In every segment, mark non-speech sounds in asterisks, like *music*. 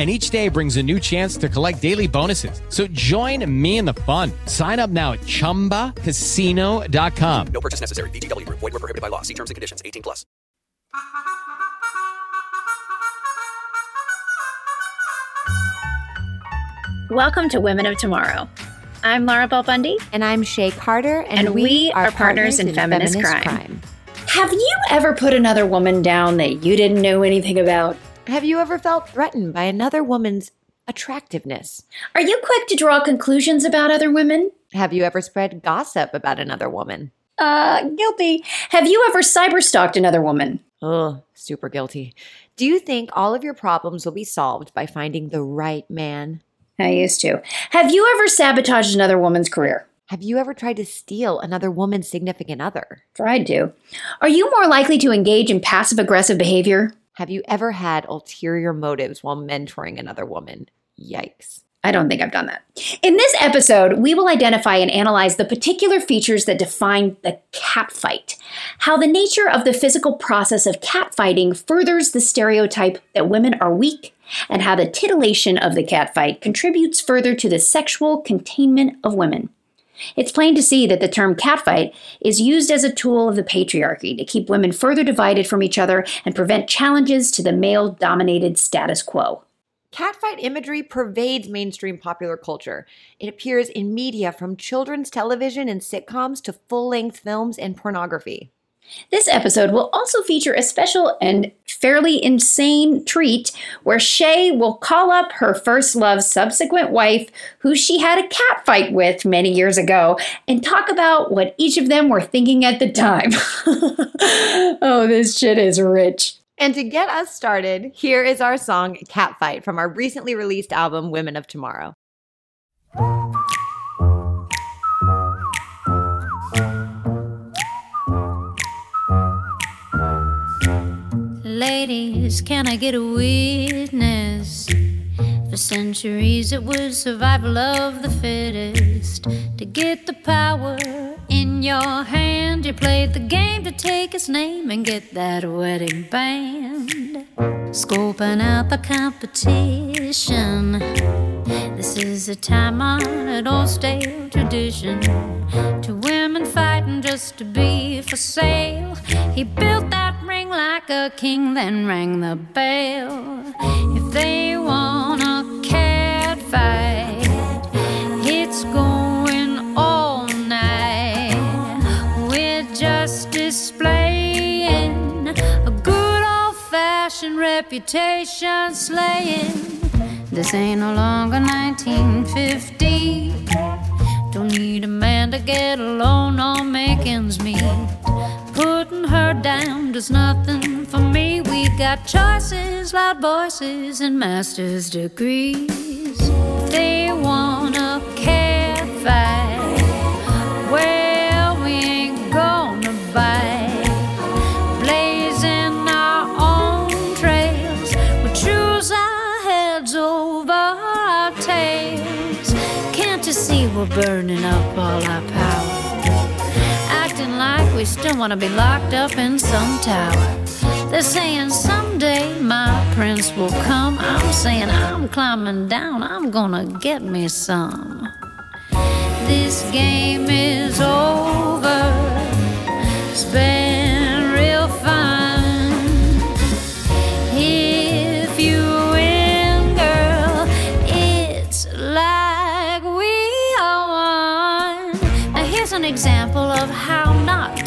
and each day brings a new chance to collect daily bonuses. So join me in the fun. Sign up now at ChumbaCasino.com. No purchase necessary. VGW. Void were prohibited by law. See terms and conditions. 18 plus. Welcome to Women of Tomorrow. I'm Laura Bell Bundy. And I'm Shea Carter, and, And we are partners in feminist crime. Have you ever put another woman down that you didn't know anything about? Have you ever felt threatened by another woman's attractiveness? Are you quick to draw conclusions about other women? Have you ever spread gossip about another woman? Uh, guilty. Have you ever cyberstalked another woman? Ugh, super guilty. Do you think all of your problems will be solved by finding the right man? I used to. Have you ever sabotaged another woman's career? Have you ever tried to steal another woman's significant other? Tried to. Are you more likely to engage in passive aggressive behavior? Have you ever had ulterior motives while mentoring another woman? Yikes. I don't think I've done that. In this episode, we will identify and analyze the particular features that define the catfight, how the nature of the physical process of catfighting furthers the stereotype that women are weak, and how the titillation of the catfight contributes further to the sexual containment of women. It's plain to see that the term catfight is used as a tool of the patriarchy to keep women further divided from each other and prevent challenges to the male dominated status quo. Catfight imagery pervades mainstream popular culture. It appears in media from children's television and sitcoms to full length films and pornography. This episode will also feature a special and fairly insane treat where Shea will call up her first love's subsequent wife, who she had a cat fight with many years ago, and talk about what each of them were thinking at the time. *laughs* oh, this shit is rich. And to get us started, here is our song Catfight from our recently released album Women of Tomorrow. Ladies, can I get a witness? For centuries it was survival of the fittest. To get the power in your hand, you played the game to take its name and get that wedding band. Scoping out the competition. This is a time honored old stale tradition. Two women fighting just to be for sale. He built that ring like a king, then rang the bell. If they want a cat fight, it's going all night. We're just displaying a good old fashioned reputation slaying. This ain't no longer 1950. Don't need a man to get along or make ends meet. Putting her down does nothing for me. We got choices, loud voices, and master's degrees. They want a cat we're burning up all our power? Acting like we still wanna be locked up in some tower. They're saying someday my prince will come. I'm saying I'm climbing down, I'm gonna get me some. This game is over. It's been real fun.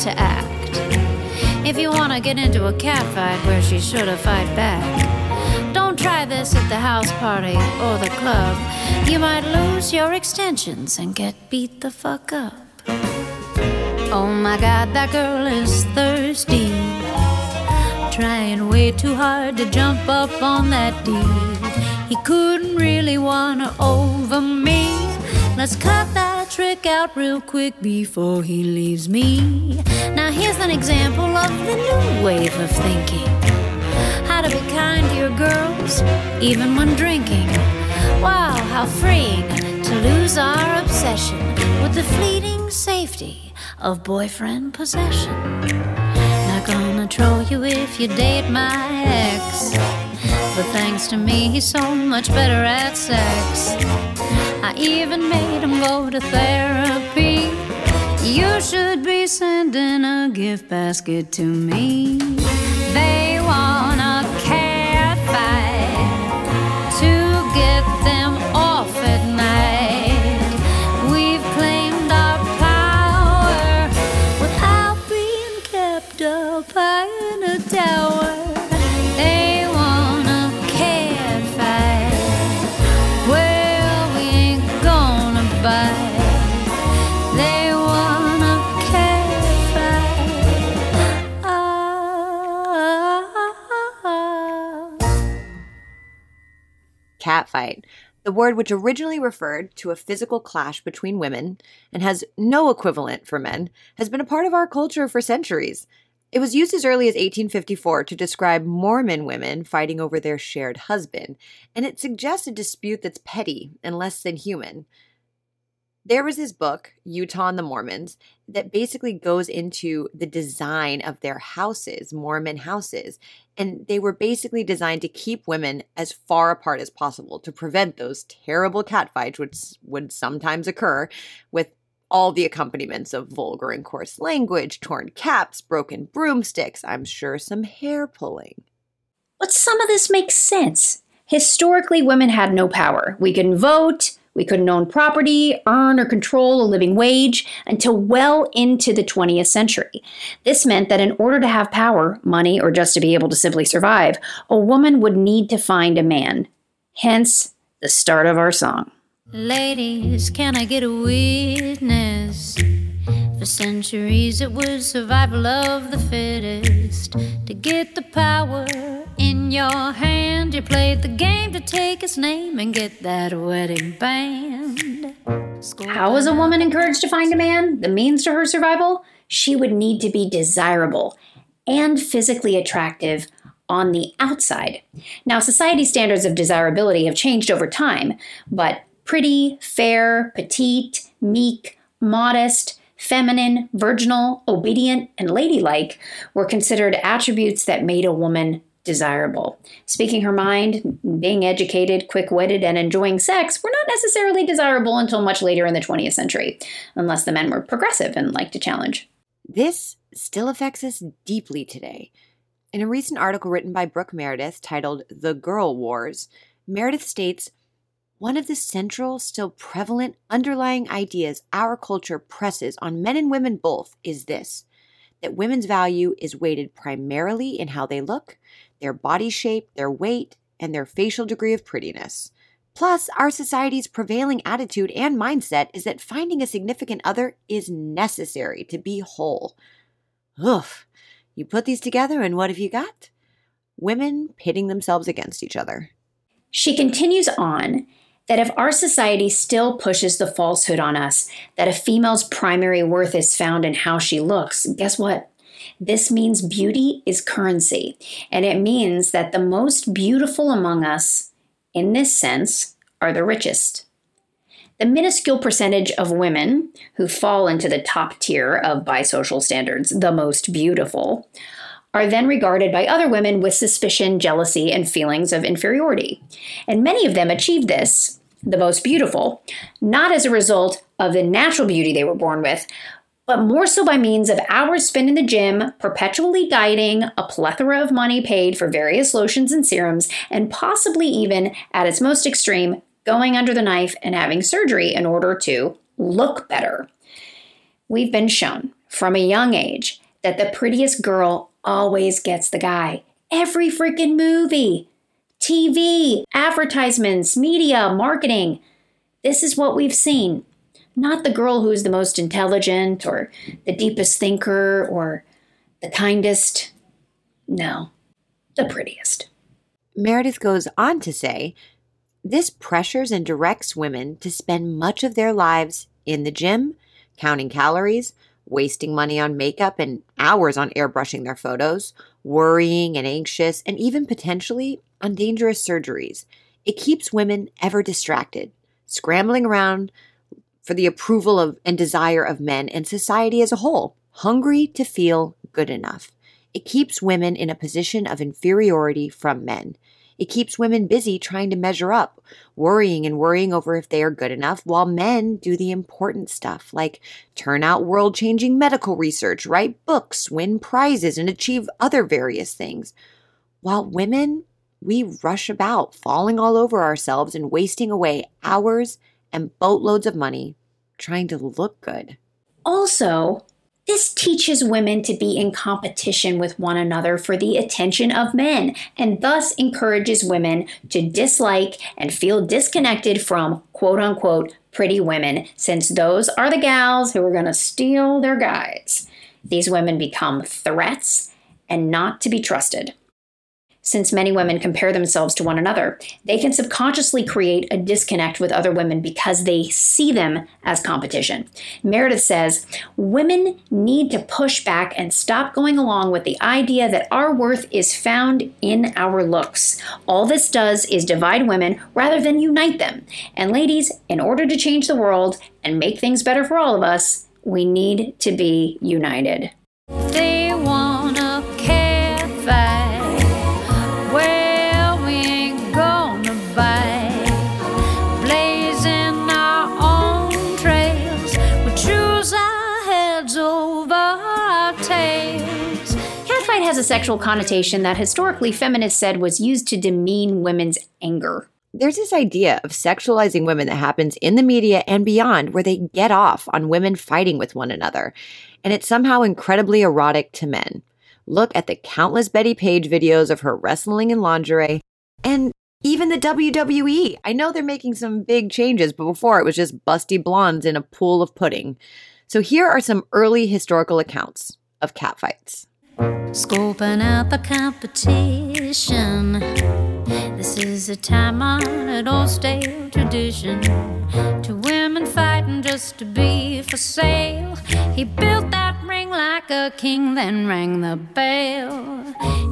To act. If you wanna get into a cat fight where she should have fight back, don't try this at the house party or the club. You might lose your extensions and get beat the fuck up. Oh my god, that girl is thirsty. Trying way too hard to jump up on that D. He couldn't really her over me. Let's cut that trick out real quick before he leaves me. Now, here's an example of the new wave of thinking how to be kind to your girls, even when drinking. Wow, how freeing to lose our obsession with the fleeting safety of boyfriend possession. Not gonna troll you if you date my ex. But thanks to me, he's so much better at sex. I even made him go to therapy. You should be sending a gift basket to me. They Catfight, the word which originally referred to a physical clash between women and has no equivalent for men, has been a part of our culture for centuries. It was used as early as 1854 to describe Mormon women fighting over their shared husband, and it suggests a dispute that's petty and less than human. There was this book, Utah and the Mormons, that basically goes into the design of their houses, Mormon houses. And they were basically designed to keep women as far apart as possible to prevent those terrible catfights, which would sometimes occur with all the accompaniments of vulgar and coarse language, torn caps, broken broomsticks, I'm sure some hair pulling. But some of this makes sense. Historically, women had no power. We couldn't vote, we couldn't own property, earn or control a living wage until well into the 20th century. This meant that in order to have power, money, or just to be able to simply survive, a woman would need to find a man. Hence, the start of our song. Ladies, can I get a witness? For centuries, it was survival of the fittest. To get the power in your hand, you played the game to take its name and get that wedding band. How is a woman encouraged to find a man? The means to her survival? She would need to be desirable and physically attractive on the outside. Now, society standards of desirability have changed over time, but pretty, fair, petite, meek, modest, feminine, virginal, obedient, and ladylike were considered attributes that made a woman desirable. Speaking her mind, being educated, quick witted, and enjoying sex were not necessarily desirable until much later in the 20th century, unless the men were progressive and liked to challenge. This still affects us deeply today. In a recent article written by Brooke Meredith titled The Girl Wars, Meredith states one of the central, still prevalent underlying ideas our culture presses on men and women both is this that women's value is weighted primarily in how they look, their body shape, their weight, and their facial degree of prettiness. Plus, our society's prevailing attitude and mindset is that finding a significant other is necessary to be whole. Oof. You put these together, and what have you got? Women pitting themselves against each other. She continues on that if our society still pushes the falsehood on us that a female's primary worth is found in how she looks, guess what? This means beauty is currency, and it means that the most beautiful among us, in this sense, are the richest. The minuscule percentage of women who fall into the top tier of bisocial standards, the most beautiful, are then regarded by other women with suspicion, jealousy, and feelings of inferiority. And many of them achieve this, the most beautiful, not as a result of the natural beauty they were born with, but more so by means of hours spent in the gym, perpetually dieting, a plethora of money paid for various lotions and serums, and possibly even, at its most extreme, going under the knife and having surgery in order to look better. We've been shown from a young age that the prettiest girl always gets the guy. Every freaking movie, TV, advertisements, media, marketing. This is what we've seen. Not the girl who's the most intelligent or the deepest thinker or the kindest. No, the prettiest. Meredith goes on to say this pressures and directs women to spend much of their lives in the gym, counting calories, wasting money on makeup and hours on airbrushing their photos, worrying and anxious, and even potentially on dangerous surgeries. It keeps women ever distracted, scrambling around for the approval of and desire of men and society as a whole, hungry to feel good enough. It keeps women in a position of inferiority from men. It keeps women busy trying to measure up, worrying and worrying over if they are good enough, while men do the important stuff like turn out world changing medical research, write books, win prizes, and achieve other various things. While women, we rush about, falling all over ourselves and wasting away hours and boatloads of money trying to look good. Also, this teaches women to be in competition with one another for the attention of men, and thus encourages women to dislike and feel disconnected from quote unquote pretty women, since those are the gals who are going to steal their guys. These women become threats and not to be trusted. Since many women compare themselves to one another, they can subconsciously create a disconnect with other women because they see them as competition. Meredith says women need to push back and stop going along with the idea that our worth is found in our looks. All this does is divide women rather than unite them. And ladies, in order to change the world and make things better for all of us, we need to be united. A sexual connotation that historically feminists said was used to demean women's anger. There's this idea of sexualizing women that happens in the media and beyond where they get off on women fighting with one another. And it's somehow incredibly erotic to men. Look at the countless Bettie Page videos of her wrestling in lingerie and even the WWE. I know they're making some big changes, but before it was just busty blondes in a pool of pudding. So here are some early historical accounts of catfights. Scoping out the competition. This is a time honored old stale tradition. To just to be for sale. He built that ring like a king, then rang the bell.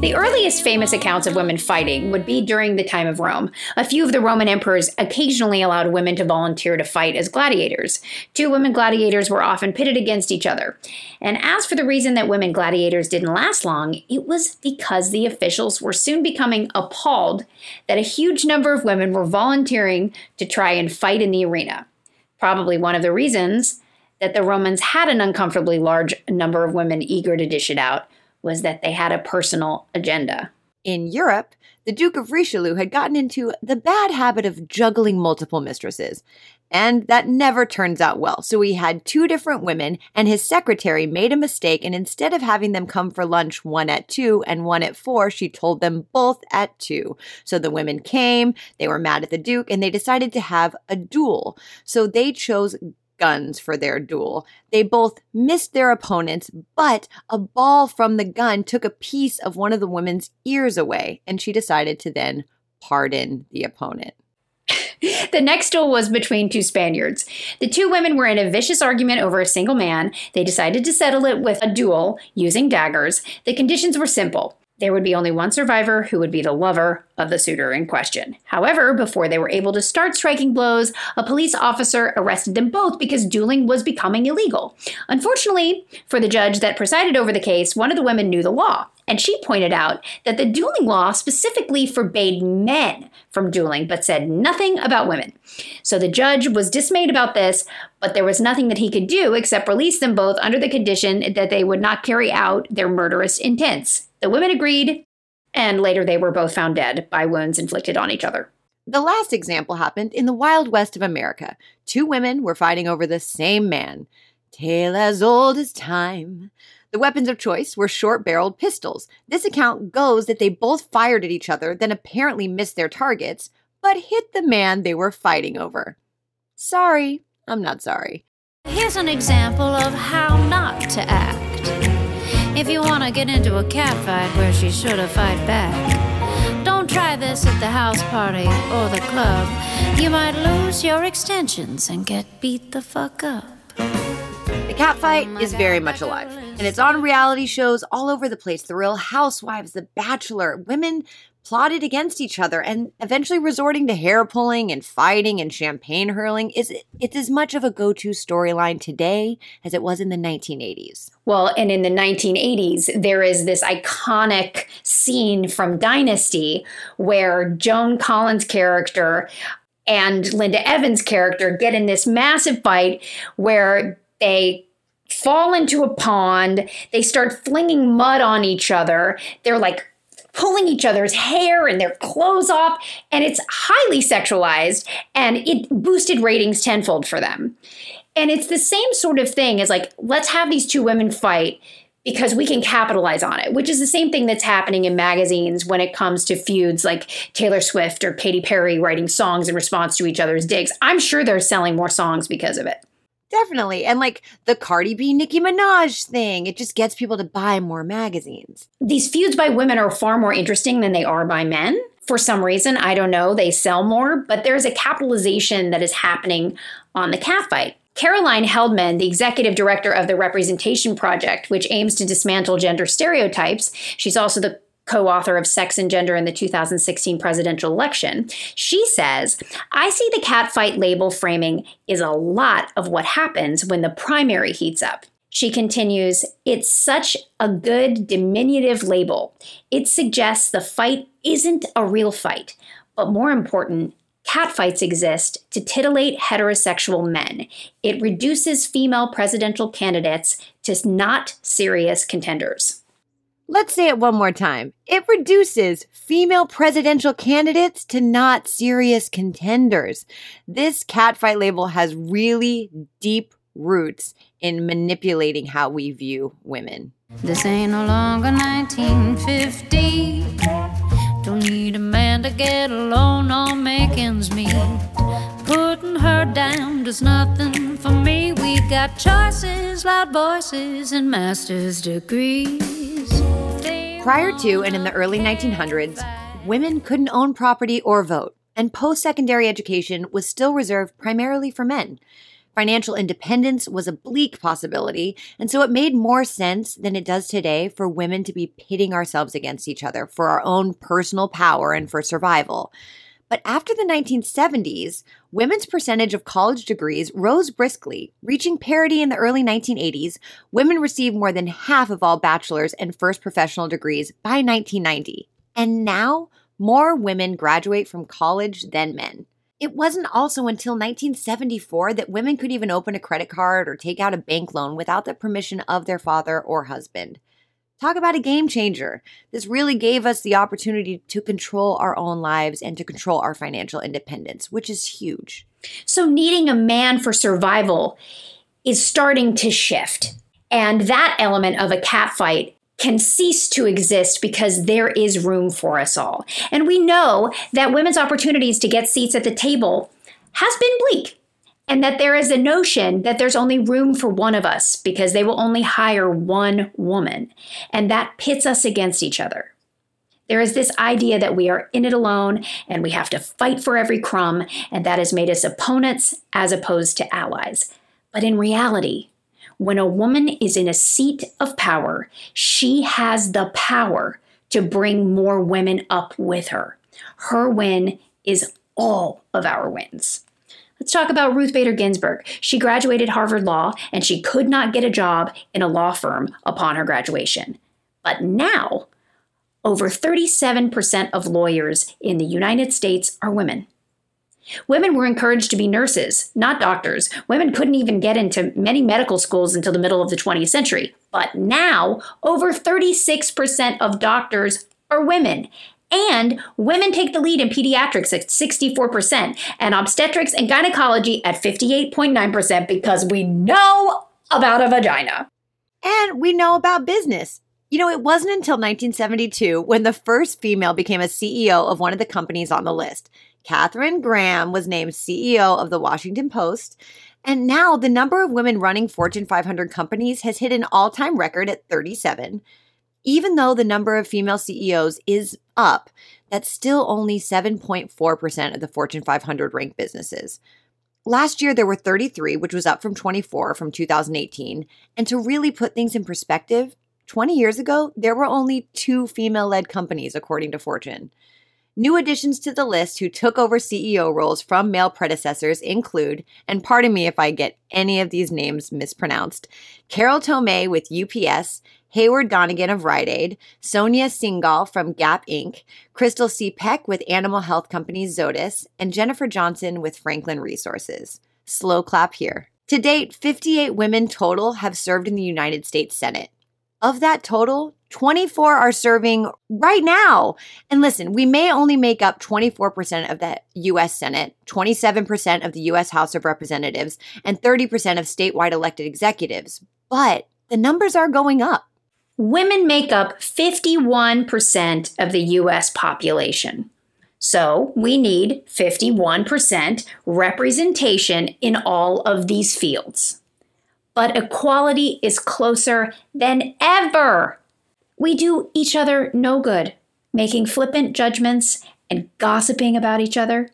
The earliest famous accounts of women fighting would be during the time of Rome. A few of the Roman emperors occasionally allowed women to volunteer to fight as gladiators. Two women gladiators were often pitted against each other. And as for the reason that women gladiators didn't last long, it was because the officials were soon becoming appalled that a huge number of women were volunteering to try and fight in the arena. Probably one of the reasons that the Romans had an uncomfortably large number of women eager to dish it out was that they had a personal agenda. In Europe, the Duke of Richelieu had gotten into the bad habit of juggling multiple mistresses. And that never turns out well. So he had two different women, and his secretary made a mistake. And instead of having them come for lunch one at two and one at four, she told them both at two. So the women came, they were mad at the Duke, and they decided to have a duel. So they chose guns for their duel. They both missed their opponents, but a ball from the gun took a piece of one of the women's ears away, and she decided to then pardon the opponent. The next duel was between two Spaniards. The two women were in a vicious argument over a single man. They decided to settle it with a duel using daggers. The conditions were simple. There would be only one survivor who would be the lover of the suitor in question. However, before they were able to start striking blows, a police officer arrested them both because dueling was becoming illegal. Unfortunately, for the judge that presided over the case, one of the women knew the law, and she pointed out that the dueling law specifically forbade men from dueling but said nothing about women. So the judge was dismayed about this, but there was nothing that he could do except release them both under the condition that they would not carry out their murderous intents. The women agreed, and later they were both found dead by wounds inflicted on each other. The last example happened in the Wild West of America. Two women were fighting over the same man. Tale as old as time. The weapons of choice were short barreled pistols. This account goes that they both fired at each other, then apparently missed their targets, but hit the man they were fighting over. Sorry, I'm not sorry. Here's an example of how not to act. If you want to get into a cat fight where she's sure to fight back, don't try this at the house party or the club. You might lose your extensions and get beat the fuck up. The cat fight is very much alive, and it's on reality shows all over the place. The Real Housewives, The Bachelor, women plotted against each other and eventually resorting to hair pulling and fighting and champagne hurling is it's as much of a go-to storyline today as it was in the 1980s. Well, and in the 1980s, there is this iconic scene from Dynasty where Joan Collins' character and Linda Evans' character get in this massive fight where they fall into a pond. They start flinging mud on each other. They're like pulling each other's hair and their clothes off, and it's highly sexualized and it boosted ratings tenfold for them. And it's the same sort of thing as like, let's have these two women fight because we can capitalize on it, which is the same thing that's happening in magazines when it comes to feuds like Taylor Swift or Katy Perry writing songs in response to each other's digs. I'm sure they're selling more songs because of it. Definitely. And like the Cardi B Nicki Minaj thing, it just gets people to buy more magazines. These feuds by women are far more interesting than they are by men. For some reason, I don't know, they sell more, but there's a capitalization that is happening on the catfight. Caroline Heldman, the executive director of the Representation Project, which aims to dismantle gender stereotypes, she's also the co author of Sex and Gender in the 2016 presidential election, she says, I see the catfight label framing is a lot of what happens when the primary heats up. She continues, It's such a good diminutive label. It suggests the fight isn't a real fight, but more important, catfights exist to titillate heterosexual men. It reduces female presidential candidates to not serious contenders. Let's say it one more time. It reduces female presidential candidates to not serious contenders. This catfight label has really deep roots in manipulating how we view women. This ain't no longer 1950. Don't need a man to get alone or make ends meet. Putting her down does nothing for me. We got choices, loud voices, and master's degrees. Prior to and in the early 1900s, women couldn't own property or vote, and post secondary education was still reserved primarily for men. Financial independence was a bleak possibility, and so it made more sense than it does today for women to be pitting ourselves against each other for our own personal power and for survival. But after the 1970s, women's percentage of college degrees rose briskly, reaching parity in the early 1980s. Women received more than half of all bachelor's and first professional degrees by 1990. And now, more women graduate from college than men. It wasn't also until 1974 that women could even open a credit card or take out a bank loan without the permission of their father or husband. Talk about a game changer. This really gave us the opportunity to control our own lives and to control our financial independence, which is huge. So, needing a man for survival is starting to shift. And that element of a catfight can cease to exist because there is room for us all. And we know that women's opportunities to get seats at the table has been bleak and that there is a notion that there's only room for one of us because they will only hire one woman, and that pits us against each other. There is this idea that we are in it alone and we have to fight for every crumb, and that has made us opponents as opposed to allies. But in reality, when a woman is in a seat of power, she has the power to bring more women up with her. Her win is all of our wins. Let's talk about Ruth Bader Ginsburg. She graduated Harvard Law and she could not get a job in a law firm upon her graduation. But now, over 37% of lawyers in the United States are women. Women were encouraged to be nurses, not doctors. Women couldn't even get into many medical schools until the middle of the 20th century. But now, over 36% of doctors are women. And women take the lead in pediatrics at 64% and obstetrics and gynecology at 58.9% because we know about a vagina. And we know about business. You know, it wasn't until 1972 when the first female became a CEO of one of the companies on the list. Katharine Graham was named CEO of the Washington Post. And now the number of women running Fortune 500 companies has hit an all time record at 37 even though the number of female CEOs is up, that's still only 7.4% of the Fortune 500 ranked businesses. Last year, there were 33, which was up from 24 from 2018. And to really put things in perspective, 20 years ago, there were only two female led companies, according to Fortune. New additions to the list who took over CEO roles from male predecessors include, and pardon me if I get any of these names mispronounced, Carol Tomé with UPS, Heyward Donigan of Rite Aid, Sonia Singhal from Gap Inc., Crystal C. Peck with animal health company Zoetis, and Jennifer Johnson with Franklin Resources. Slow clap here. To date, 58 women total have served in the United States Senate. Of that total, 24 are serving right now. And listen, we may only make up 24% of the US Senate, 27% of the US House of Representatives, and 30% of statewide elected executives, but the numbers are going up. Women make up 51% of the US population. So we need 51% representation in all of these fields but equality is closer than ever. We do each other no good, making flippant judgments and gossiping about each other.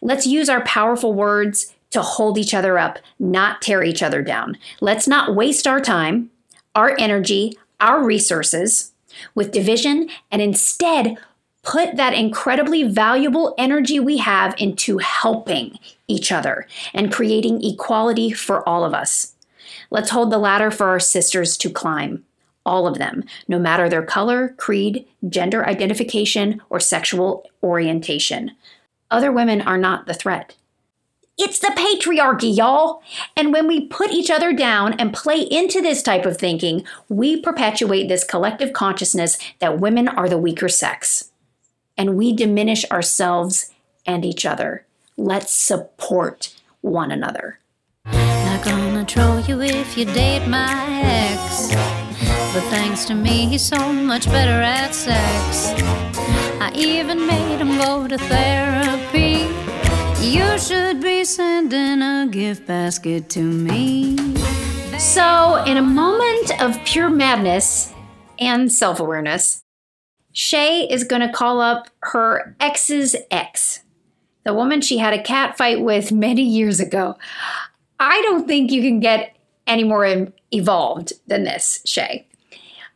Let's use our powerful words to hold each other up, not tear each other down. Let's not waste our time, our energy, our resources with division, and instead put that incredibly valuable energy we have into helping each other and creating equality for all of us. Let's hold the ladder for our sisters to climb. All of them, no matter their color, creed, gender identification, or sexual orientation. Other women are not the threat. It's the patriarchy, y'all. And when we put each other down and play into this type of thinking, we perpetuate this collective consciousness that women are the weaker sex. And we diminish ourselves and each other. Let's support one another. Gonna troll you if you date my ex. But thanks to me, he's so much better at sex. I even made him go to therapy. You should be sending a gift basket to me. So, in a moment of pure madness and self awareness, Shea is going to call up her ex's ex, the woman she had a cat fight with many years ago. I don't think you can get any more evolved than this, Shea.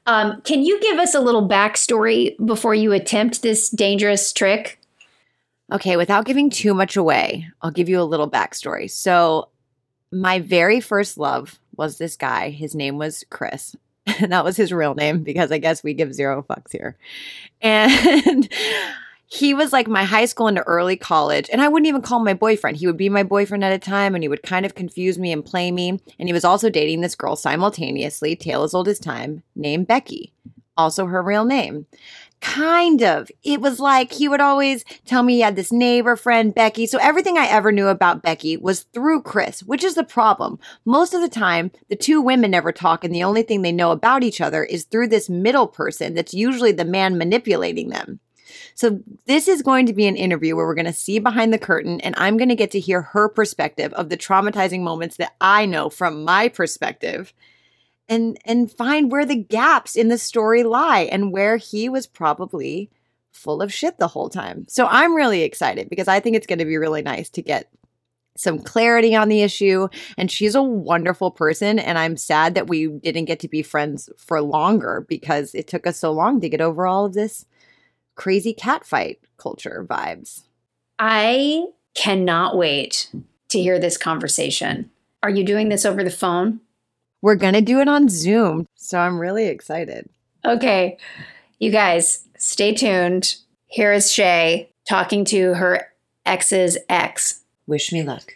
Um, can you give us a little backstory before you attempt this dangerous trick? Okay, without giving too much away, I'll give you a little backstory. So, my very first love was this guy. His name was Chris. And *laughs* that was his real name because I guess we give zero fucks here. And *laughs* he was like my high school into early college and i wouldn't even call my boyfriend. He would be my boyfriend at a time and he would kind of confuse me and play me and he was also dating this girl simultaneously tale as old as time named becky also her real name. Kind of. It was like he would always tell me he had this neighbor friend becky. So everything i ever knew about becky was through chris which is the problem. Most of the time the two women never talk and the only thing they know about each other is through this middle person that's usually the man manipulating them so, this is going to be an interview where we're going to see behind the curtain, and I'm going to get to hear her perspective of the traumatizing moments that I know from my perspective. And, and find where the gaps in the story lie and where he was probably full of shit the whole time. So I'm really excited because I think it's going to be really nice to get some clarity on the issue. And she's a wonderful person. And I'm sad that we didn't get to be friends for longer because it took us so long to get over all of this crazy cat fight culture vibes. I cannot wait to hear this conversation. Are you doing this over the phone? We're going to do it on Zoom. So I'm really excited. Okay. You guys, stay tuned. Here is Shea talking to her ex's ex. Wish me luck.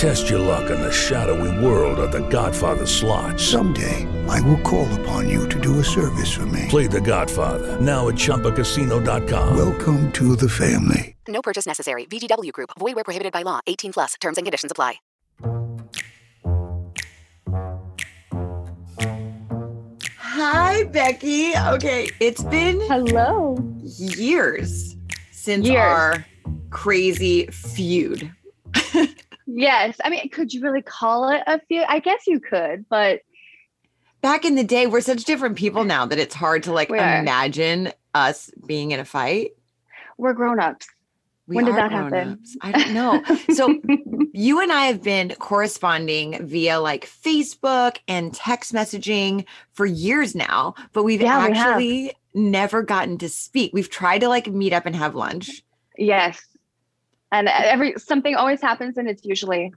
Test your luck in the shadowy world of The Godfather slot. Someday, I will call upon you to do a service for me. Play The Godfather now at ChumbaCasino.com. Welcome to the family. No purchase necessary. VGW Group. Void where prohibited by law. 18 plus. Terms and conditions apply. Hi, Becky. Okay, it's been hello years since Years. our crazy feud. *laughs* Yes. I mean, could you really call it a feud? I guess you could, but Back in the day, we're such different people now that it's hard to like imagine us being in a fight. we're grown ups. We When did that happen? grown-ups. I don't know. So *laughs* you and I have been corresponding via like Facebook and text messaging for years now, but we've Yeah, we actually never gotten to speak. We've tried to like meet up and have lunch. Yes. And every something always happens, and it's usually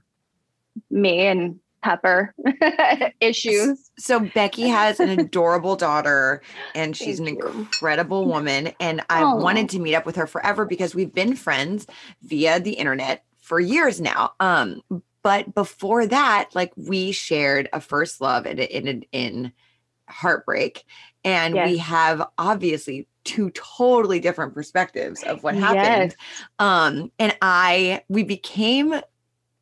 me and Pepper *laughs* issues. So Becky has an *laughs* adorable daughter and she's an you. incredible woman and I've wanted to meet up with her forever because we've been friends via the internet for years now. Um but before that like we shared a first love in in in heartbreak and we have obviously two totally different perspectives of what happened. Yes. Um and I we became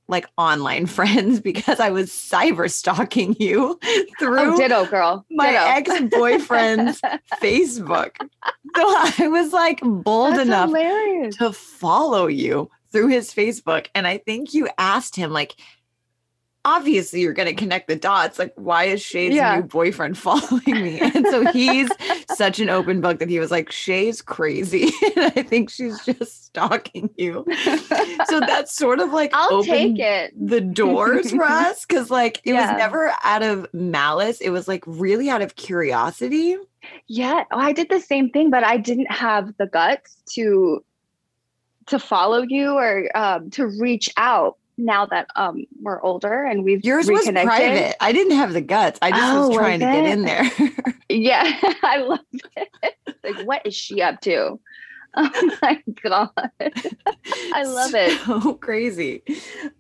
like online *laughs* friends because I was cyber stalking you *laughs* through Oh, ditto, girl. my Ditto. ex-boyfriend's *laughs* Facebook. So I was like bold That's enough hilarious. to follow you through his Facebook. And I think you asked him, like, obviously you're going to connect the dots. Like, why is Shea's Yeah. new boyfriend *laughs* following me? And so he's such an open book that he was like, Shea's crazy. *laughs* and I think she's just stalking you. *laughs* So that's sort of like I'll take it. the doors for us because like it Yeah. was never out of malice it was like really out of curiosity Yeah, oh, I did the same thing, but I didn't have the guts to to follow you or um, to reach out. Now that um, we're older and we've yours was private. I didn't have the guts. I just Oh, was trying to get in there. *laughs* Yeah, *laughs* I love it. Like, what is she up to? *laughs* Oh my god, I love it. so crazy.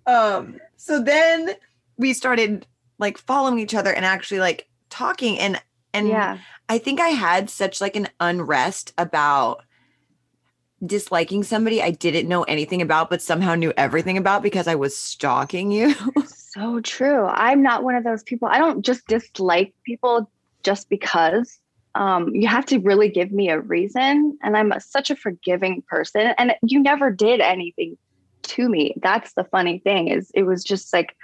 Um so then we started like following each other and actually like talking and and Yeah, I think I had such like an unrest about disliking somebody I didn't know anything about, but somehow knew everything about because I was stalking you. *laughs* so true. I'm not one of those people. I don't just dislike people just because. Um, you have to really give me a reason, and I'm a, such a forgiving person. And you never did anything to me. That's the funny thing is, it was just like,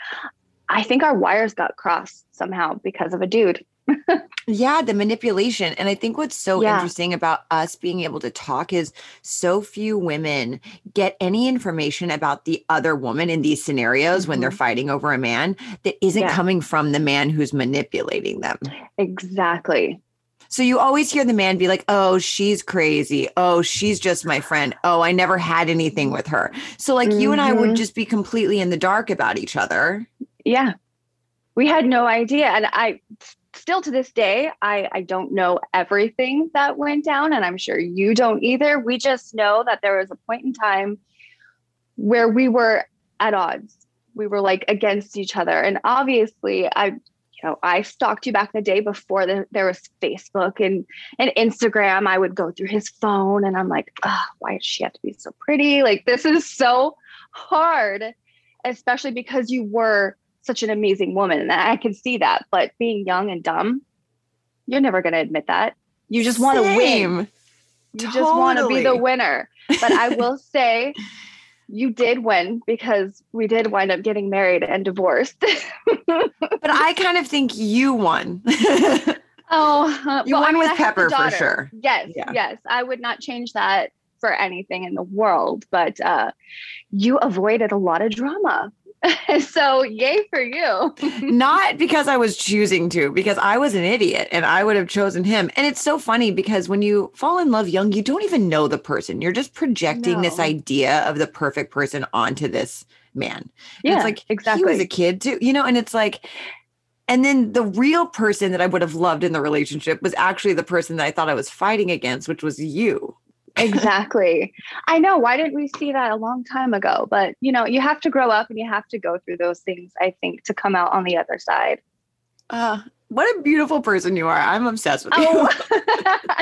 I think our wires got crossed somehow because of a dude. *laughs* yeah, the manipulation. And I think what's so Yeah. interesting about us being able to talk is so few women get any information about the other woman in these scenarios when they're fighting over a man that isn't Mm-hmm. Yeah. coming from the man who's manipulating them. Exactly. So you always hear the man be like, "Oh, she's crazy. Oh, she's just my friend. Oh, I never had anything with her." So like you and I would Mhm. just be completely in the dark about each other. Yeah. We had no idea. And I still to this day, I, I don't know everything that went down, and I'm sure you don't either. We just know that there was a point in time where we were at odds. We were like against each other. And obviously, I you know, I stalked you back in the day before the, there was Facebook and, and Instagram. I would go through his phone and I'm like, oh, why does she have to be so pretty? Like, this is so hard, especially because you were such an amazing woman. And I can see that. But being young and dumb, you're never going to admit that. You just want to win. You just want to be the winner. But I will *laughs* say, you did win because we did wind up getting married and divorced. *laughs* But I kind of think you won. *laughs* Oh, uh, You well, I won mean, with I Pepper for sure. Yes, Yeah. yes. I would not change that for anything in the world, but uh, you avoided a lot of drama. *laughs* so, yay for you. *laughs* Not because I was choosing to, because I was an idiot and I would have chosen him. And it's so funny because when you fall in love young, you don't even know the person. You're just projecting this idea of the perfect person onto this man. And Yeah, it's like he was a kid too, you know, and it's like and then the real person that I would have loved in the relationship was actually the person that I thought I was fighting against, which was you. Exactly. I know. Why didn't we see that a long time ago? But you know, you have to grow up and you have to go through those things, I think, to come out on the other side. Uh, what a beautiful person you are. I'm obsessed with you. Oh,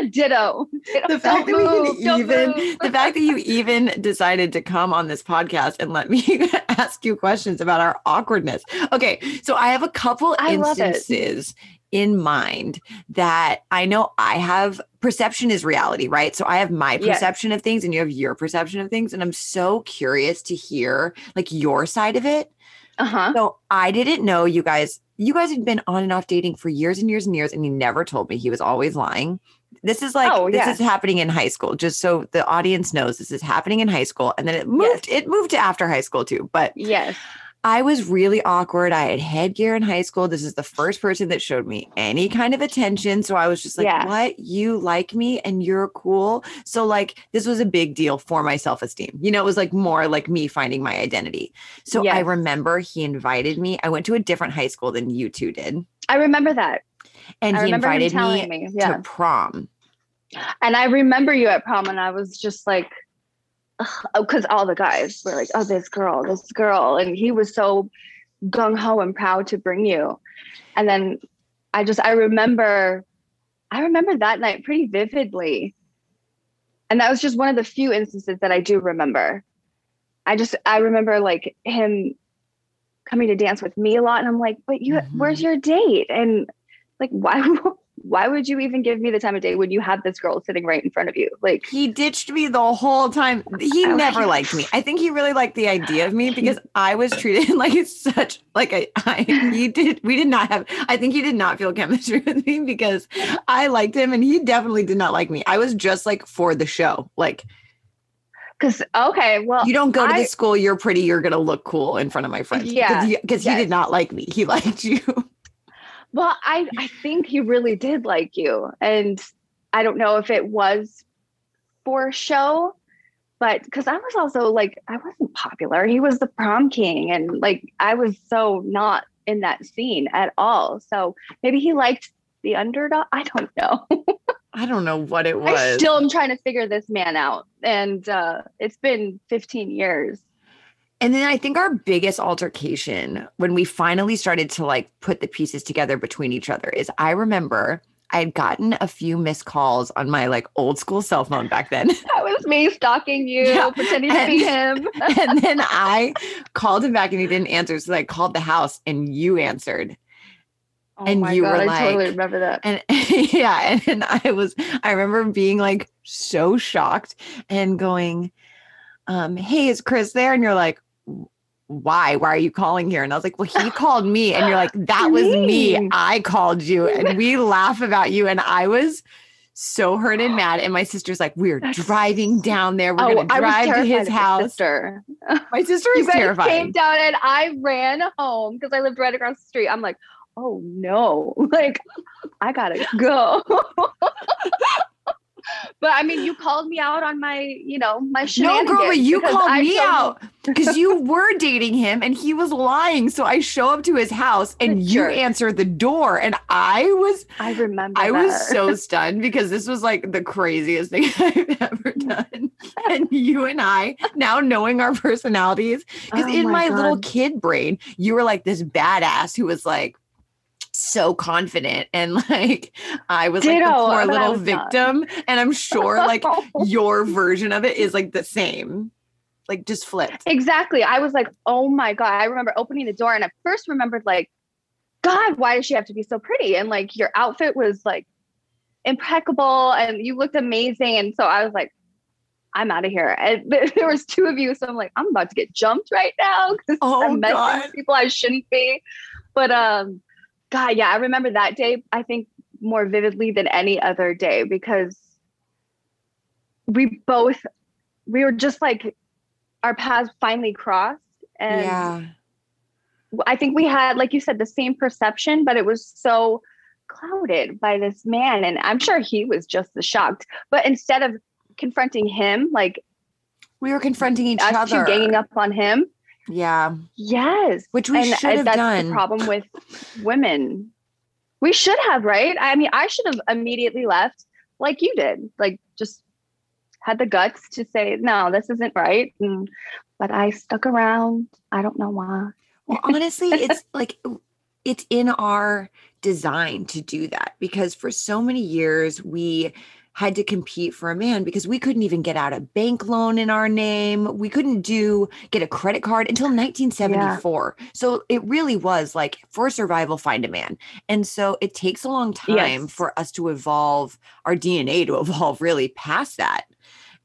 *laughs* ditto. ditto. the fact that we can move, don't even move. the fact that you even decided to come on this podcast and let me *laughs* ask you questions about our awkwardness. Okay, so I have a couple I instances in mind that I know I have perception is reality, right? So I have my Yes. perception of things and you have your perception of things and I'm so curious to hear like your side of it. Uh-huh. So I didn't know you guys. You guys had been on and off dating for years and years and years, and he never told me. He was always lying. This is like Oh, this is happening in high school. Just so the audience knows, this is happening in high school, and then it moved. It moved to after high school too. But Yes. I was really awkward. I had headgear in high school. This is the first person that showed me any kind of attention. So I was just like, Yeah. what? You like me and you're cool. So, like, this was a big deal for my self esteem. You know, it was like more like me finding my identity. So I remember he invited me. I went to a different high school than you two did. I remember that. And I he invited me, me, yeah. to prom. And I remember you at prom and I was just like, Oh, because all the guys were like, oh, this girl, this girl. And he was so gung ho and proud to bring you. And then I just, I remember, I remember that night pretty vividly. And that was just one of the few instances that I do remember. I just, I remember like him coming to dance with me a lot. And I'm like, but you, where's mm-hmm. your date? And like, *laughs* why, why would you even give me the time of day when you have this girl sitting right in front of you? Like, He ditched me the whole time. He Oh, never he- liked me. I think he really liked the idea of me *laughs* because I was treated *laughs* like such like I he did we did not have I think he did not feel chemistry *laughs* with me because I liked him and he definitely did not like me. I was just like for the show. Like Cause okay, well, you don't go to I- the school, you're pretty, you're gonna look cool in front of my friends. Yeah, Because he yes. did not like me. He liked you. Well, I I think he really did like you, and I don't know if it was for show, but because I was also like I wasn't popular. He was the prom king, and like I was so not in that scene at all. So maybe he liked the underdog. I don't know. I don't know what it was. I still am trying to figure this man out, and uh, it's been 15 years. And then I think our biggest altercation when we finally started to like put the pieces together between each other is I remember I had gotten a few missed calls on my like old school cell phone back then. *laughs* That was me stalking you, Yeah, pretending to be him. *laughs* and then I called him back and he didn't answer. So I called the house and you answered. Oh and my you God, were I totally remember that. And *laughs* yeah, and I was I remember being like so shocked and going, um, hey, is Chris there? And you're like, why? Why are you calling here? And I was like, well, he called me. And you're like, *laughs* that was me. I called you. *laughs* And we laugh about you. And I was so hurt and mad. And my sister's like, we're driving down there. We're Oh, gonna I was drive to his house. sister. *laughs* My sister is guys came down and I ran home because I lived right across the street. I'm like, oh no, like I gotta go. But I mean, you called me out on my, you know, my No, girl, but you called I me out because you *laughs* were dating him and he was lying. So I show up to his house and you answer the door. And I was I remember. I was so stunned because this was like the craziest thing *laughs* I've ever *laughs* done. And you and I, now knowing our personalities, because Oh in my, my little kid brain, you were like this badass who was like so confident. And *laughs* like I was like the poor little not. victim. And I'm sure like *laughs* your version of it is like the same, like just flipped. Exactly. I was like, oh my God. I remember opening the door and I first remembered, like, God, why does she have to be so pretty? And like, your outfit was like impeccable and you looked amazing. And so I was like, I'm out of here. And *laughs* there was two of you. So I'm like, I'm about to get jumped right now because Oh, I'm messing God. with people I shouldn't be. But um, God, yeah, I remember that day, I think more vividly than any other day because we both, we were just like, our paths finally crossed. And yeah. I think we had, like you said, the same perception, but it was so clouded by this man. And I'm sure he was just as shocked. But instead of confronting him, like We were confronting each us other. two ganging up on him, Yeah. Yes. Which we And, uh, should have that's done. the problem with women. We should have, right? I mean, I should have immediately left like you did. Like just had the guts to say, no, this isn't right. And, but I stuck around. I don't know why. Well, honestly, it's *laughs* like it's in our design to do that because for so many years we had to compete for a man because we couldn't even get out a bank loan in our name. We couldn't do get a credit card until 1974. So it really was like for survival, find a man. And so it takes a long time Yes. for us to evolve our DNA to *laughs* evolve really past that.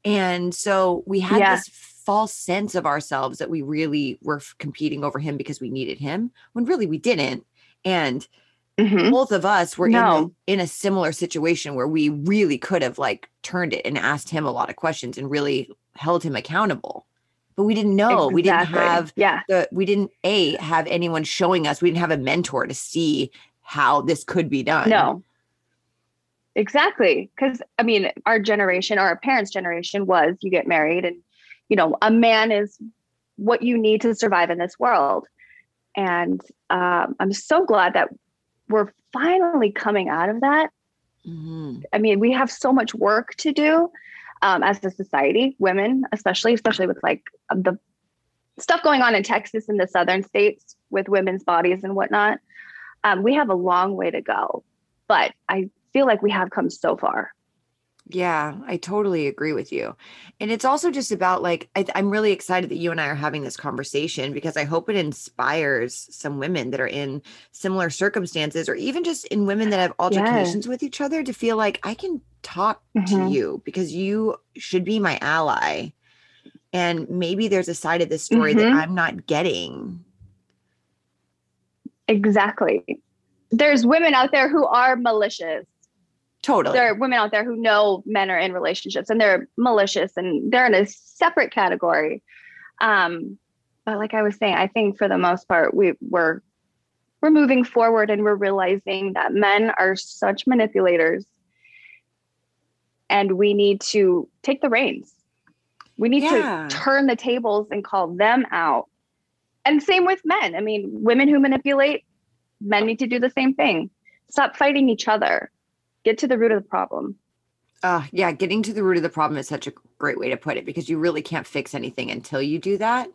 And so we had Yeah. this false sense of ourselves that we really were competing over him because we needed him when really we didn't. And Mhm. both of us were in, No. a, in a similar situation where we really could have like turned it and asked him a lot of questions and really held him accountable. But we didn't know. We didn't have Yeah. the we didn't a have anyone showing us. We didn't have a mentor to see how this could be done. No. Exactly. Because, I mean, our generation, our parents' generation was you get married and, you know, a man is what you need to survive in this world. And um, I'm so glad that we're finally coming out of that. Mhm. I mean, we have so much work to do um, as a society, women, especially, especially with like the stuff going on in Texas and the southern states with women's bodies and whatnot. Um, we have a long way to go, but I feel like we have come so far. Yeah, I totally agree with you. And it's also just about like, I, I'm really excited that you and I are having this conversation because I hope it inspires some women that are in similar circumstances or even just in women that have altercations with each other to feel like I can talk to Mhm. you because you should be my ally. And maybe there's a side of this story that Mhm. I'm not getting. Exactly. There's women out there who are malicious. Totally. There are women out there who know men are in relationships and they're malicious and they're in a separate category. Um, but like I was saying, I think for the most part, we we're we're moving forward and we're realizing that men are such manipulators and we need to take the reins. We need Yeah. to turn the tables and call them out. And same with men. I mean, women who manipulate, men need to do the same thing. Stop fighting each other. Get to the root of the problem. Uh, yeah, getting to the root of the problem is such a great way to put it because you really can't fix anything until you do that.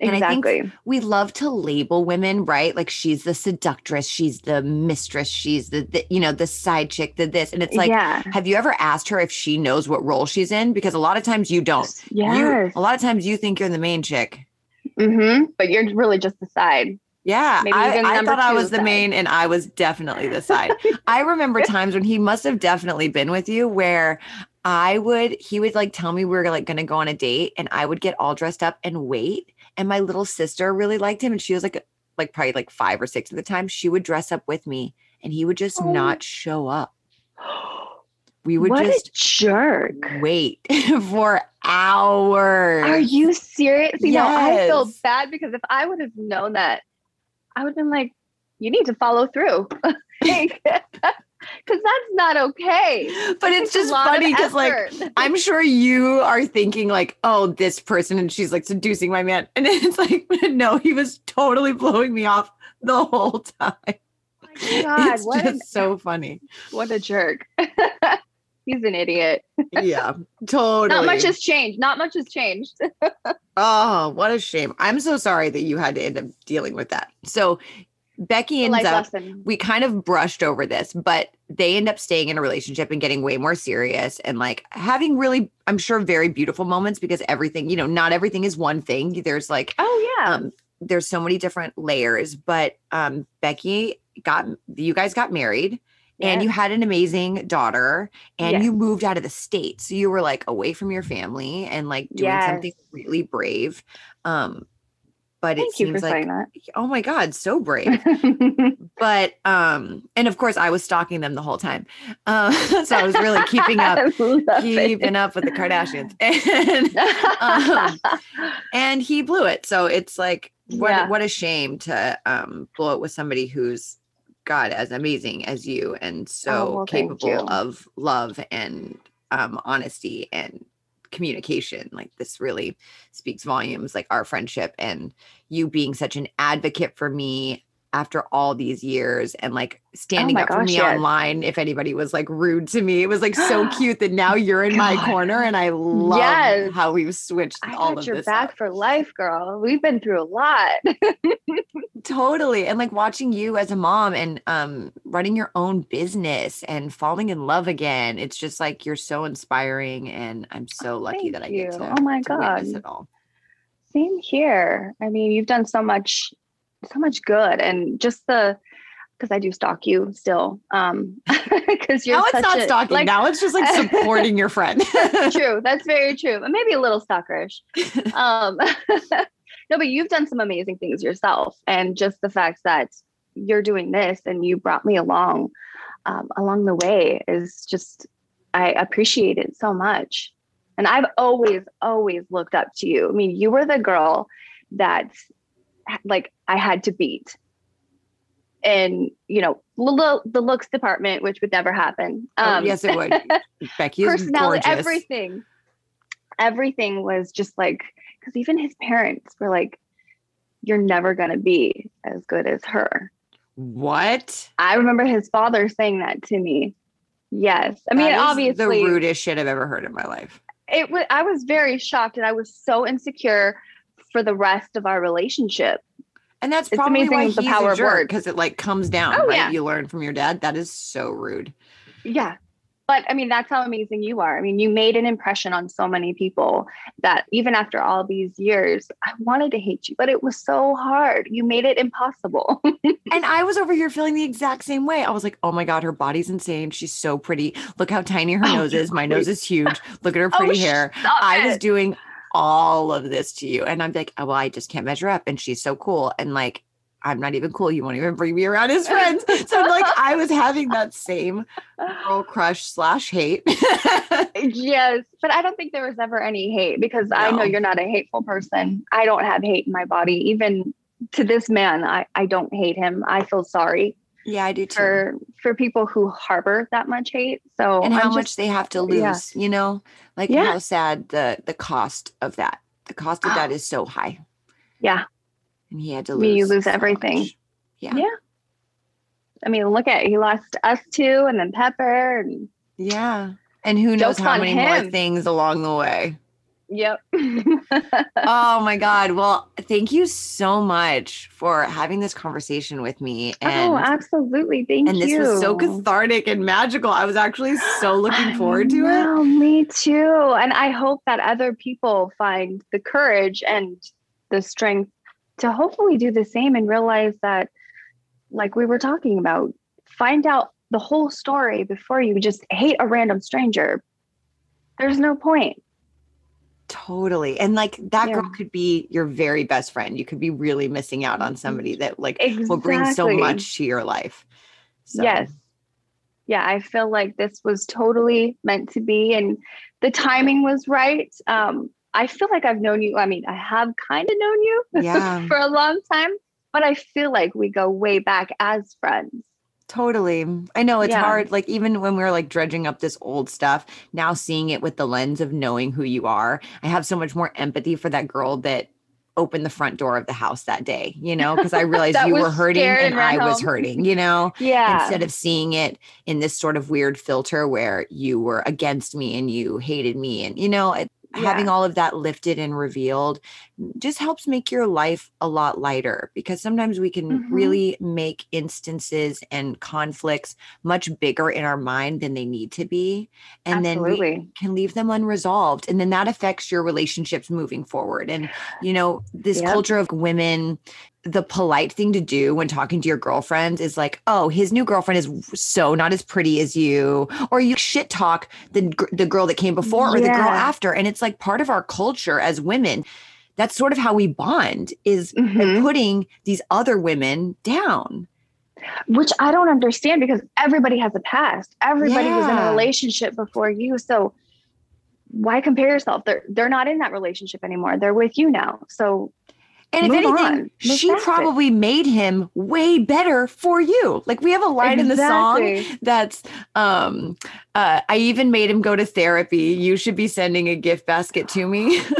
And I think we love to label women, right? Like she's the seductress, she's the mistress, she's the, the you know, the side chick, the this. And it's like, yeah. have you ever asked her if she knows what role she's in? Because a lot of times you don't. You, Yes. a lot of times you think you're the main chick. Mm-hmm. But you're really just the side. Yeah, Maybe I, I thought I was the side. main, and I was definitely the side. I remember *laughs* times when he must have definitely been with you, where I would, he would like tell me we were like going to go on a date, and I would get all dressed up and wait. And my little sister really liked him, and she was like, like probably like five or six at the time. She would dress up with me, and he would just Oh. not show up. *gasps* We would what just jerk. wait *laughs* for hours. Are you serious? You know, I feel bad because if I would have known that, I would have been like, you need to follow through. *laughs* Because *laughs* that's not okay. But It it's just funny because like. *laughs* I'm sure you are thinking like, oh, this person, and she's like seducing my man, and it's like, no, he was totally blowing me off the whole time. Oh God, it's what, just an- so funny. what a jerk. He's an idiot. Yeah, totally. Not much has changed. Not much has changed. Oh, what a shame. I'm so sorry that you had to end up dealing with that. So Becky ends up. lesson. we kind of brushed over this, but they end up staying in a relationship and getting way more serious and like having really, I'm sure, very beautiful moments because everything, you know, not everything is one thing. There's like, Oh yeah. um, there's so many different layers. But um, Becky got, you guys got married and you had an amazing daughter and Yes. you moved out of the state. So you were like away from your family and like doing something really brave. Um, but it Thank for seems like, oh my God, so brave *laughs* but um and of course i was stalking them the whole time uh, *laughs* so i was really keeping *laughs* up love it. keeping up with the kardashians and um, and he blew it so it's like what Yeah. what a shame to um blow it with somebody who's god as amazing as you and so Oh, well, capable of love and um honesty and communication. Like this really speaks volumes, like our friendship and you being such an advocate for me after all these years and like standing my up for me yes. online if anybody was like rude to me. It was like so *gasps* cute that now you're in my corner and I love Yes. how we've switched I all of your this back up. for life, girl. We've been through a lot. *laughs* Totally. And like watching you as a mom and um running your own business and falling in love again. It's just like you're so inspiring and I'm so lucky that I you. get to, Oh my to God. it all. Same here. I mean, you've done so much, so much good, and just the because I do stalk you still. Um, *laughs* because you're now it's not a- stalking. like- now it's just like *laughs* supporting your friend. *laughs* true. That's very true. But maybe a little stalkerish. Um, no, but you've done some amazing things yourself, and just the fact that you're doing this and you brought me along um, along the way is just I appreciate it so much. And I've always, always looked up to you. I mean, you were the girl that like I had to beat. And you know, little the looks department, which would never happen. Oh, um, yes, it would. *laughs* Becky personality, gorgeous. everything, everything was just like because even his parents were like, "You're never gonna be as good as her." What? I remember his father saying that to me. Yes, I mean obviously the rudest shit I've ever heard in my life. it was. I was very shocked, and I was so insecure for the rest of our relationship. And that's It's probably amazing why the he's power a of jerk because it like comes down. Oh, right? yeah. You learn from your dad. That is so rude. Yeah. But I mean, that's how amazing you are. I mean, you made an impression on so many people that even after all these years, I wanted to hate you, but it was so hard. You made it impossible. *laughs* And I was over here feeling the exact same way. I was like, oh my God, her body's insane. She's so pretty. Look how tiny her Oh, nose is. My nose is huge. Look at her *laughs* Oh, pretty hair. stop I was doing all of this to you. And I'm like, oh, well, I just can't measure up. And she's so cool. And like, I'm not even cool. You won't even bring me around as friends. *laughs* So I'm like I was having that same girl *laughs* crush slash hate. *laughs* yes. But I don't think there was ever any hate because I know you're not a hateful person. I don't have hate in my body. Even to this man, I, I don't hate him. I feel sorry yeah, I do too. for for people who harbor that much hate. So and how I'm much just- they have to lose, yeah. you know? Like Yeah. how sad the the cost of that. The cost of that *gasps* is so high. yeah. And he had to lose. you lose so everything. much. Yeah. Yeah. I mean, look at he lost us two and then Pepper and Yeah. And who knows how many more things along the way. Yep. *laughs* oh my God. Well, thank you so much for having this conversation with me. Oh, and oh, absolutely. Thank and you. And this was so cathartic and magical. I was actually so *gasps* looking forward to it. Oh, me too. And I hope that other people find the courage and the strength to hopefully do the same and realize that, like we were talking about, find out the whole story before you just hate a random stranger. There's no point. Totally. And like that girl could be your very best friend. You could be really missing out on somebody that like will bring so much to your life. So, Yes. Yeah, I feel like this was totally meant to be and the timing was right. Um, I feel like I've known you. I mean, I have kind of known you Yeah. *laughs* for a long time, but I feel like we go way back as friends. Totally. I know it's Yeah. hard. Like, even when we are like dredging up this old stuff, now seeing it with the lens of knowing who you are, I have so much more empathy for that girl that opened the front door of the house that day, you know, because I *laughs* realized you were hurting and and I was hurting, you know? Yeah. Instead of seeing it in this sort of weird filter where you were against me and you hated me and, you know, it, having all of that lifted and revealed just helps make your life a lot lighter because sometimes we can Mhm. really make instances and conflicts much bigger in our mind than they need to be and then we can leave them unresolved and then that affects your relationships moving forward and you know this Yep. culture of women the polite thing to do when talking to your girlfriends is like, oh, his new girlfriend is so not as pretty as you, or you shit talk the the girl that came before or the girl after, and it's like part of our culture as women. That's sort of how we bond is Mhm. putting these other women down. Which I don't understand because everybody has a past. Everybody was in a relationship before you. So why compare yourself? They're they're not in that relationship anymore. They're with you now. So And if anything, she probably made him way better for you. Like we have a line in the song that's um uh I even made him go to therapy. You should be sending a gift basket to me. *laughs*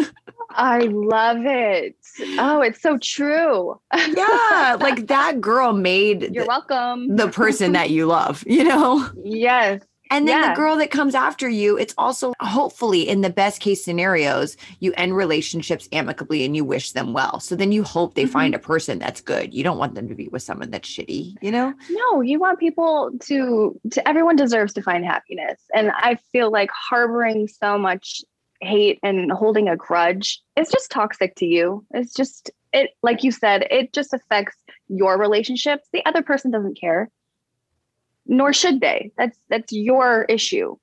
I love it. Oh, it's so true. *laughs* yeah, like that girl made You're the, welcome. the person that you love, you know? Yes. And then Yeah. the girl that comes after you, it's also hopefully in the best case scenarios, you end relationships amicably and you wish them well. So then you hope they Mm-hmm. find a person that's good. You don't want them to be with someone that's shitty, you know? No, you want people to to everyone deserves to find happiness. And I feel like harboring so much hate and holding a grudge is just toxic to you. It's just it like you said, it just affects your relationships. The other person doesn't care. Nor should they. That's that's your issue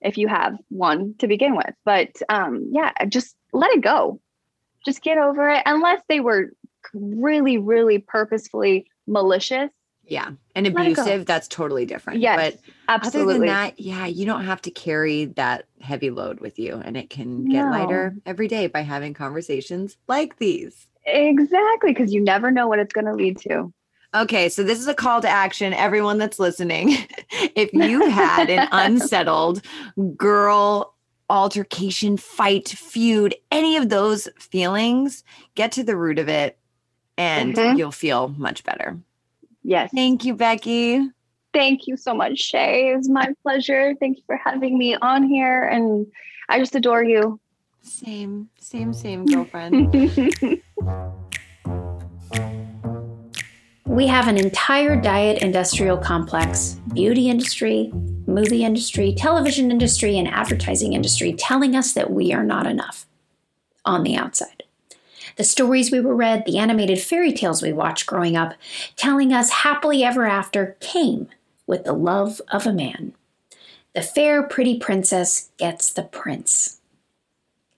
if you have one to begin with. But um yeah, just let it go. Just get over it unless they were really really purposefully malicious Yeah. And abusive, that's totally different. Yeah, But absolutely. other than that, yeah, you don't have to carry that heavy load with you. And it can get No. lighter every day by having conversations like these. Exactly, because you never know what it's going to lead to. Okay, so this is a call to action, everyone that's listening. *laughs* if you had an *laughs* unsettled girl altercation, fight, feud, any of those feelings, get to the root of it and Mhm. you'll feel much better. Yes. Thank you, Becky. Thank you so much, Shea. It's my pleasure. Thank you for having me on here. And I just adore you. Same, same, same, girlfriend. *laughs* We have an entire diet industrial complex, beauty industry, movie industry, television industry, and advertising industry telling us that we are not enough on the outside. The stories we were read, the animated fairy tales we watched growing up, telling us happily ever after came with the love of a man. The fair, pretty princess gets the prince.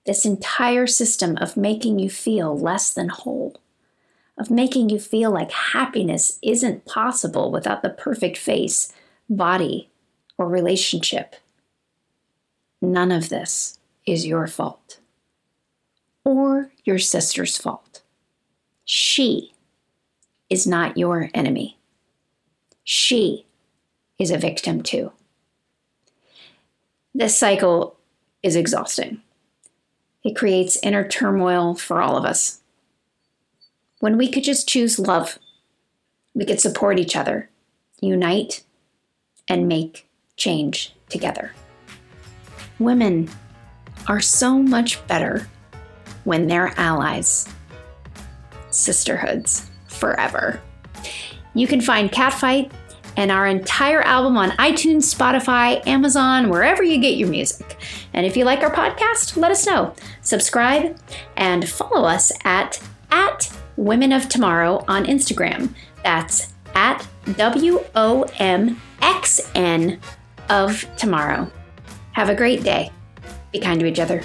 This entire system of making you feel less than whole of making you feel like happiness isn't possible without the perfect face, body, or relationship. None of this is your fault or your sister's fault. She is not your enemy. She is a victim too. This cycle is exhausting. It creates inner turmoil for all of us when we could just choose love. We could support each other, unite, and make change together. Women are so much better when they're allies. Sisterhoods forever. You can find Catfight and our entire album on iTunes, Spotify, Amazon, wherever you get your music. And if you like our podcast, let us know. Subscribe and follow us at at Women of Tomorrow on Instagram. That's at W O M X N of Tomorrow. Have a great day. Be kind to each other.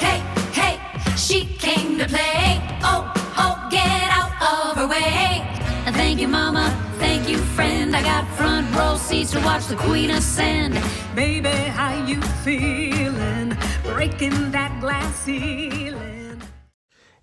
Hey, hey, she came to play. Oh, oh, get out of her way. And Thank you, Mama. Thank you, friend. I got front row seats to watch the Queen ascend. Baby, how you feeling? Breaking that glass ceiling.